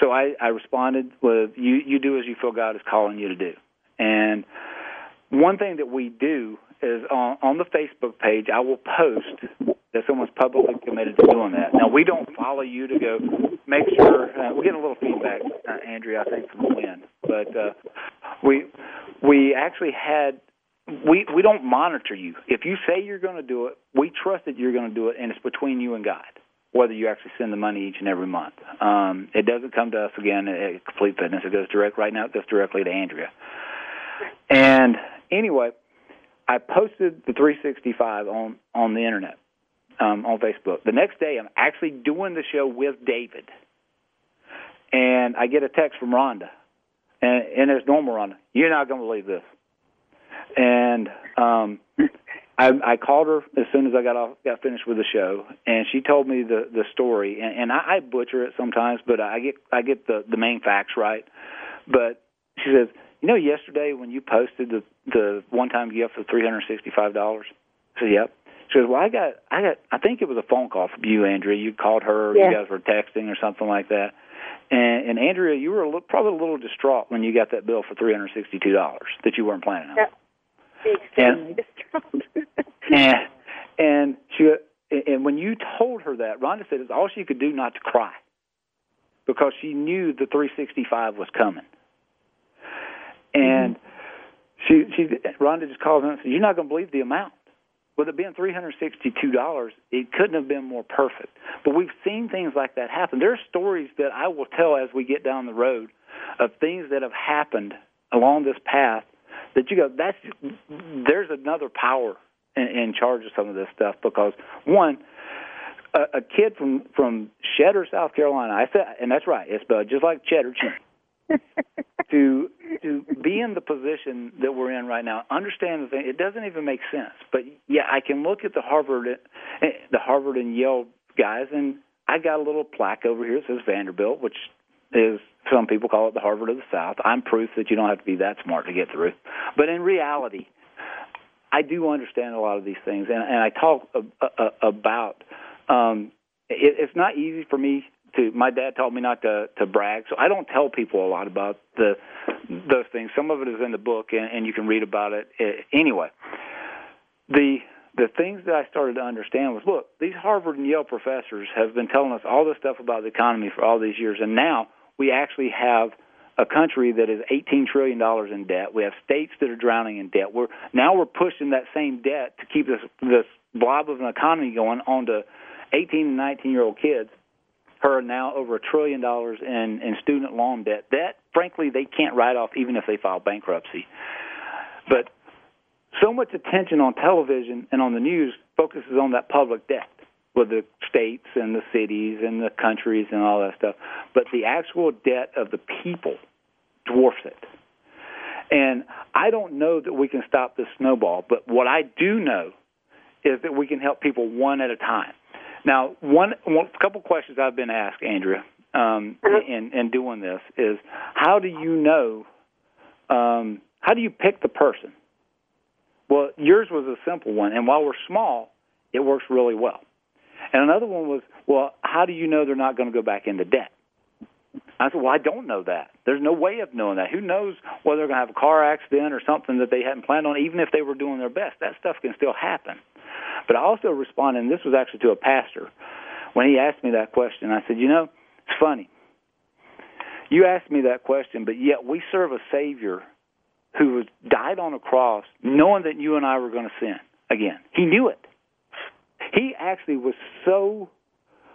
[SPEAKER 2] So I, I responded with, you, you do as you feel God is calling you to do. And one thing that we do is on, on the Facebook page, I will post that someone's publicly committed to doing that. Now, we don't follow you to go, make sure uh, we're getting a little feedback, uh, Andrea, I think from Glenn, but uh, we we actually had we we don't monitor you. If you say you're going to do it, we trust that you're going to do it, and it's between you and God whether you actually send the money each and every month. Um, it doesn't come to us again at Complete Fitness. It goes direct right now. It goes directly to Andrea. And anyway, I posted the 365 on on the internet um, on Facebook. The next day, I'm actually doing the show with David and I get a text from Rhonda, and, and it's normal Rhonda. You're not going to believe this. And um, I, I called her as soon as I got off, got finished with the show, and she told me the the story. And, and I, I butcher it sometimes, but I get I get the the main facts right. But she says, you know, yesterday when you posted the the one time gift of three hundred sixty five dollars. so yep. She goes, well, I got I got I think it was a phone call from you, Andrea. You called her, yeah. you guys were texting or something like that. And, and Andrea, you were a little, probably a little distraught when you got that bill for three hundred sixty-two dollars that you weren't planning on. Yeah, extremely
[SPEAKER 3] and, distraught.
[SPEAKER 2] and and she and when you told her that, Rhonda said it's all she could do not to cry because she knew the 365 was coming. And mm-hmm. she she Rhonda just called me and said, "You're not going to believe the amount." with it being $362, it couldn't have been more perfect. But we've seen things like that happen. There are stories that I will tell as we get down the road of things that have happened along this path that you go, that's there's another power in, in charge of some of this stuff because one, a, a kid from from Cheddar, South Carolina, I said, and that's right, it's uh, just like Cheddar Cheese. to to be in the position that we're in right now. Understand the thing; it doesn't even make sense. But yeah, I can look at the Harvard, eh, the Harvard and Yale guys, and I got a little plaque over here that says Vanderbilt, which is some people call it the Harvard of the South. I'm proof that you don't have to be that smart to get through. But in reality, I do understand a lot of these things, and, and I talk ab- a, about. Um, it, it's not easy for me to my dad taught me not to to brag so i don't tell people a lot about the those things some of it is in the book and, and you can read about it eh, anyway the the things that i started to understand was look these harvard and yale professors have been telling us all this stuff about the economy for all these years and now we actually have a country that is 18 trillion dollars in debt. We have states that are drowning in debt. We're now we're pushing that same debt to keep this this blob of an economy going onto 18 and 19 year old kids her now over a trillion dollars in, in student loan debt. That, frankly, they can't write off even if they file bankruptcy. But so much attention on television and on the news focuses on that public debt with the states and the cities and the countries and all that stuff. But the actual debt of the people dwarfs it. And I don't know that we can stop this snowball, but what I do know is that we can help people one at a time. Now, one, one couple questions I've been asked, Andrea, um, uh-huh. in, in doing this is how do you know? Um, how do you pick the person? Well, yours was a simple one, and while we're small, it works really well. And another one was, well, how do you know they're not going to go back into debt? I said, well, I don't know that. There's no way of knowing that. Who knows whether they're going to have a car accident or something that they hadn't planned on, even if they were doing their best. That stuff can still happen. But I also responded, and this was actually to a pastor. When he asked me that question, I said, you know, it's funny. You asked me that question, but yet we serve a Savior who died on a cross knowing that you and I were going to sin again. He knew it. He actually was so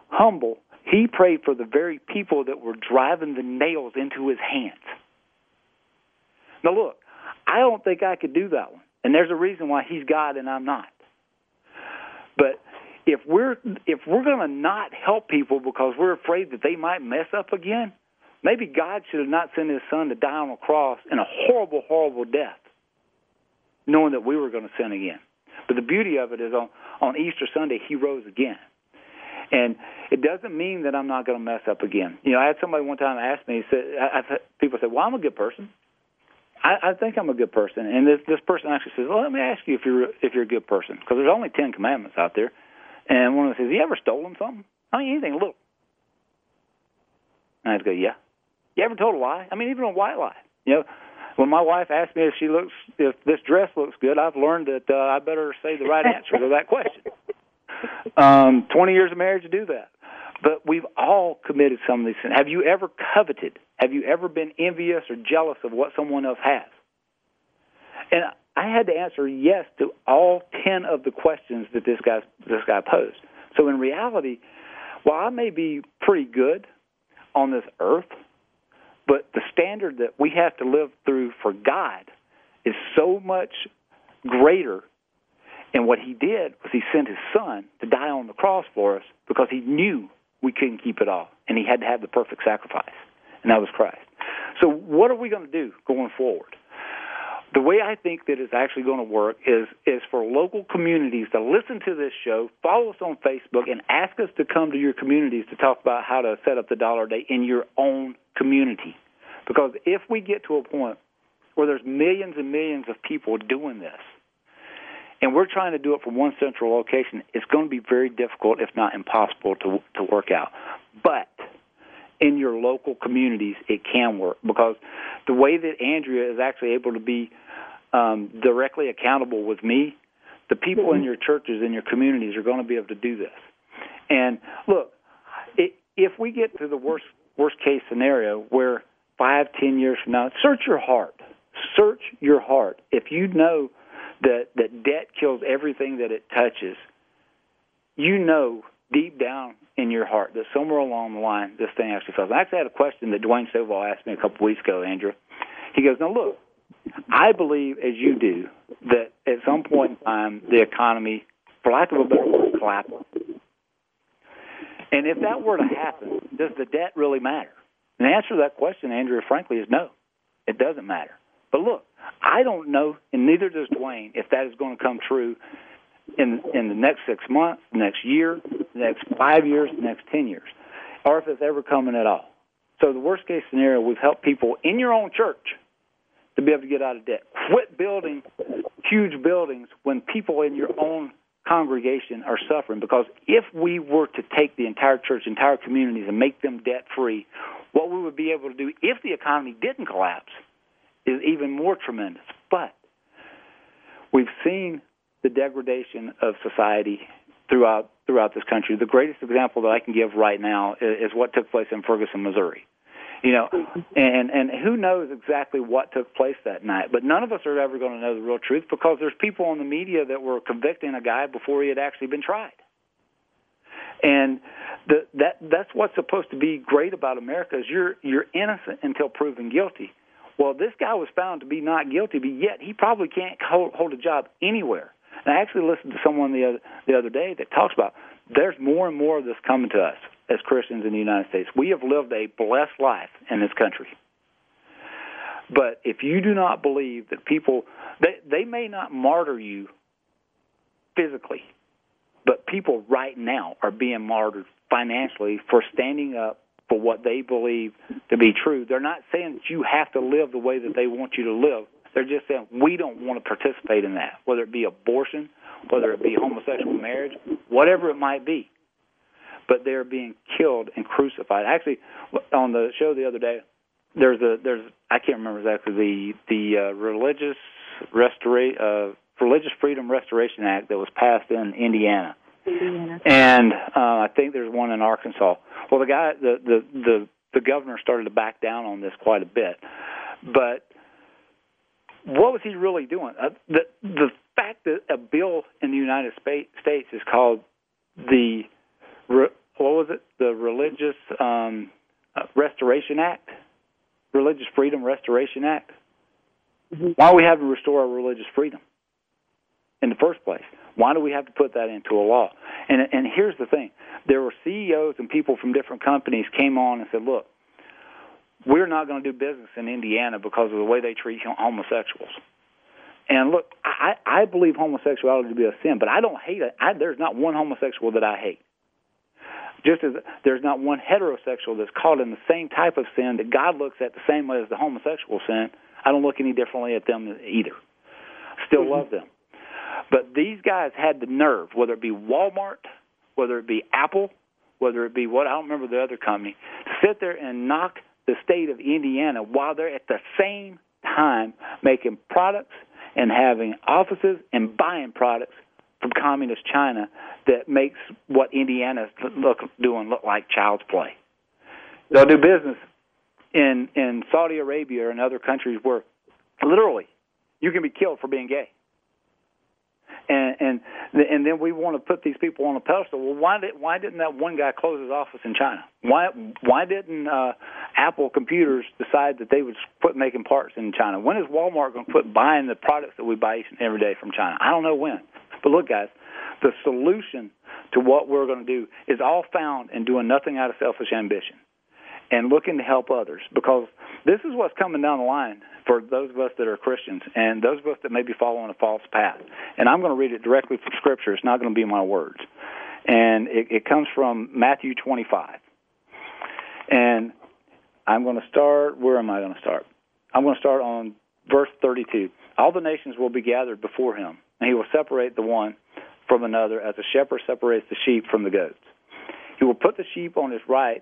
[SPEAKER 2] humble he prayed for the very people that were driving the nails into his hands. Now, look, I don't think I could do that one. And there's a reason why he's God and I'm not. But if we're if we're going to not help people because we're afraid that they might mess up again, maybe God should have not sent his son to die on a cross in a horrible horrible death knowing that we were going to sin again. But the beauty of it is on on Easter Sunday he rose again. And it doesn't mean that I'm not going to mess up again. You know, I had somebody one time ask me, said, I, I, people said, well, I'm a good person. I, I think I'm a good person. And this, this person actually says, well, let me ask you if you're, if you're a good person. Because there's only 10 commandments out there. And one of them says, you ever stolen something? I mean, anything, little. And I go, yeah. You ever told a lie? I mean, even a white lie. You know, when my wife asked me if she looks, if this dress looks good, I've learned that uh, I better say the right answer to that question. um, 20 years of marriage to do that. But we've all committed some of these sins. Have you ever coveted? Have you ever been envious or jealous of what someone else has? And I had to answer yes to all 10 of the questions that this guy, this guy posed. So in reality, while I may be pretty good on this earth, but the standard that we have to live through for God is so much greater and what he did was he sent his son to die on the cross for us because he knew we couldn't keep it all, and he had to have the perfect sacrifice, and that was Christ. So, what are we going to do going forward? The way I think that it's actually going to work is is for local communities to listen to this show, follow us on Facebook, and ask us to come to your communities to talk about how to set up the dollar a day in your own community. Because if we get to a point where there's millions and millions of people doing this, and we're trying to do it from one central location, it's going to be very difficult, if not impossible, to to work out. But in your local communities, it can work because the way that Andrea is actually able to be um, directly accountable with me, the people mm-hmm. in your churches in your communities are going to be able to do this. And look, it, if we get to the worst worst case scenario where five, ten years from now, search your heart. Search your heart. If you know that that debt kills everything that it touches, you know deep down in your heart that somewhere along the line this thing actually fails. I actually had a question that Dwayne Stovall asked me a couple weeks ago, Andrea. He goes, Now look, I believe as you do that at some point in time the economy, for lack of a better word, collapses. And if that were to happen, does the debt really matter? And the answer to that question, Andrea, frankly, is no. It doesn't matter. But look, I don't know, and neither does Dwayne, if that is going to come true in in the next six months, next year, next five years, next ten years, or if it's ever coming at all. So the worst case scenario, we've helped people in your own church to be able to get out of debt. Quit building huge buildings when people in your own congregation are suffering because if we were to take the entire church, entire communities, and make them debt free, what we would be able to do if the economy didn't collapse – is even more tremendous. But we've seen the degradation of society throughout throughout this country. The greatest example that I can give right now is, is what took place in Ferguson, Missouri. You know, and and who knows exactly what took place that night, but none of us are ever going to know the real truth because there's people in the media that were convicting a guy before he had actually been tried. And the, that that's what's supposed to be great about America is you're you're innocent until proven guilty. Well, this guy was found to be not guilty, but yet he probably can't hold, hold a job anywhere. And I actually listened to someone the other, the other day that talks about there's more and more of this coming to us as Christians in the United States. We have lived a blessed life in this country. But if you do not believe that people, they, they may not martyr you physically, but people right now are being martyred financially for standing up for what they believe to be true. They're not saying that you have to live the way that they want you to live. They're just saying we don't want to participate in that, whether it be abortion, whether it be homosexual marriage, whatever it might be. But they're being killed and crucified. Actually, on the show the other day, there's a there's I can't remember exactly the the uh, religious restora- uh, religious freedom restoration act that was passed in
[SPEAKER 3] Indiana
[SPEAKER 2] and uh, I think there's one in Arkansas. Well, the guy, the the the the governor started to back down on this quite a bit, but what was he really doing? Uh, the the fact that a bill in the United States is called the what was it? The Religious um, uh, Restoration Act, Religious Freedom Restoration Act. Mm-hmm. Why are we having to restore our religious freedom in the first place? Why do we have to put that into a law? And and here's the thing: there were CEOs and people from different companies came on and said, "Look, we're not going to do business in Indiana because of the way they treat homosexuals." And look, I, I believe homosexuality to be a sin, but I don't hate it. I, there's not one homosexual that I hate. Just as there's not one heterosexual that's caught in the same type of sin that God looks at the same way as the homosexual sin, I don't look any differently at them either. Still mm-hmm. love them. But these guys had the nerve, whether it be Walmart, whether it be Apple, whether it be what I don't remember the other company, to sit there and knock the state of Indiana while they're at the same time making products and having offices and buying products from communist China that makes what Indiana's look doing look like child's play. They'll do business in in Saudi Arabia and other countries where literally you can be killed for being gay and and and then we want to put these people on a pedestal. Well, why did why didn't that one guy close his office in China? Why why didn't uh, Apple computers decide that they would quit making parts in China? When is Walmart going to quit buying the products that we buy each and every day from China? I don't know when. But look, guys, the solution to what we're going to do is all found in doing nothing out of selfish ambition and looking to help others because this is what's coming down the line for those of us that are Christians and those of us that may be following a false path. And I'm going to read it directly from Scripture. It's not going to be my words. And it, it comes from Matthew 25. And I'm going to start, where am I going to start? I'm going to start on verse 32. All the nations will be gathered before him, and he will separate the one from another as a shepherd separates the sheep from the goats. He will put the sheep on his right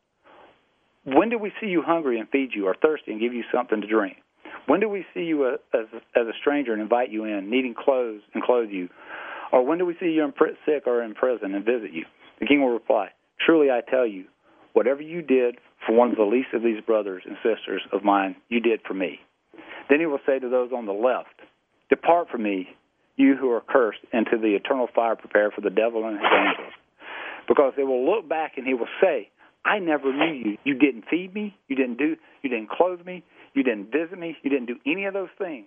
[SPEAKER 2] when do we see you hungry and feed you, or thirsty and give you something to drink? When do we see you uh, as, as a stranger and invite you in, needing clothes and clothe you? Or when do we see you in, sick or in prison and visit you? The king will reply, Truly I tell you, whatever you did for one of the least of these brothers and sisters of mine, you did for me. Then he will say to those on the left, Depart from me, you who are cursed, into the eternal fire prepared for the devil and his angels. Because they will look back and he will say, I never knew you. You didn't feed me. You didn't do. You didn't clothe me. You didn't visit me. You didn't do any of those things.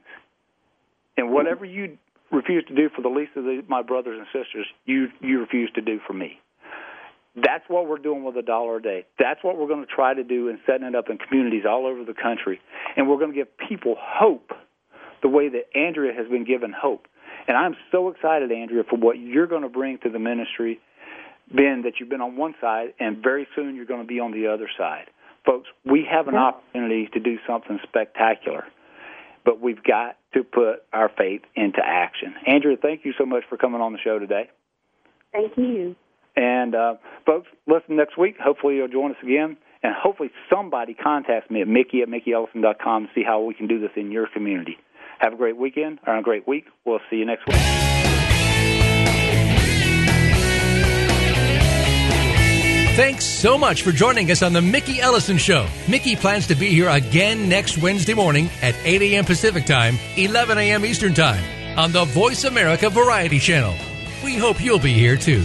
[SPEAKER 2] And mm-hmm. whatever you refuse to do for the least of the, my brothers and sisters, you you refuse to do for me. That's what we're doing with a dollar a day. That's what we're going to try to do in setting it up in communities all over the country, and we're going to give people hope, the way that Andrea has been given hope. And I'm so excited, Andrea, for what you're going to bring to the ministry been that you've been on one side, and very soon you're going to be on the other side. Folks, we have an opportunity to do something spectacular, but we've got to put our faith into action. Andrea, thank you so much for coming on the show today.
[SPEAKER 3] Thank you.
[SPEAKER 2] And uh, folks, listen next week. Hopefully, you'll join us again. And hopefully, somebody contacts me at mickey at mickeyellison.com to see how we can do this in your community. Have a great weekend or a great week. We'll see you next week.
[SPEAKER 6] Thanks so much for joining us on The Mickey Ellison Show. Mickey plans to be here again next Wednesday morning at 8 a.m. Pacific Time, 11 a.m. Eastern Time on the Voice America Variety Channel. We hope you'll be here too.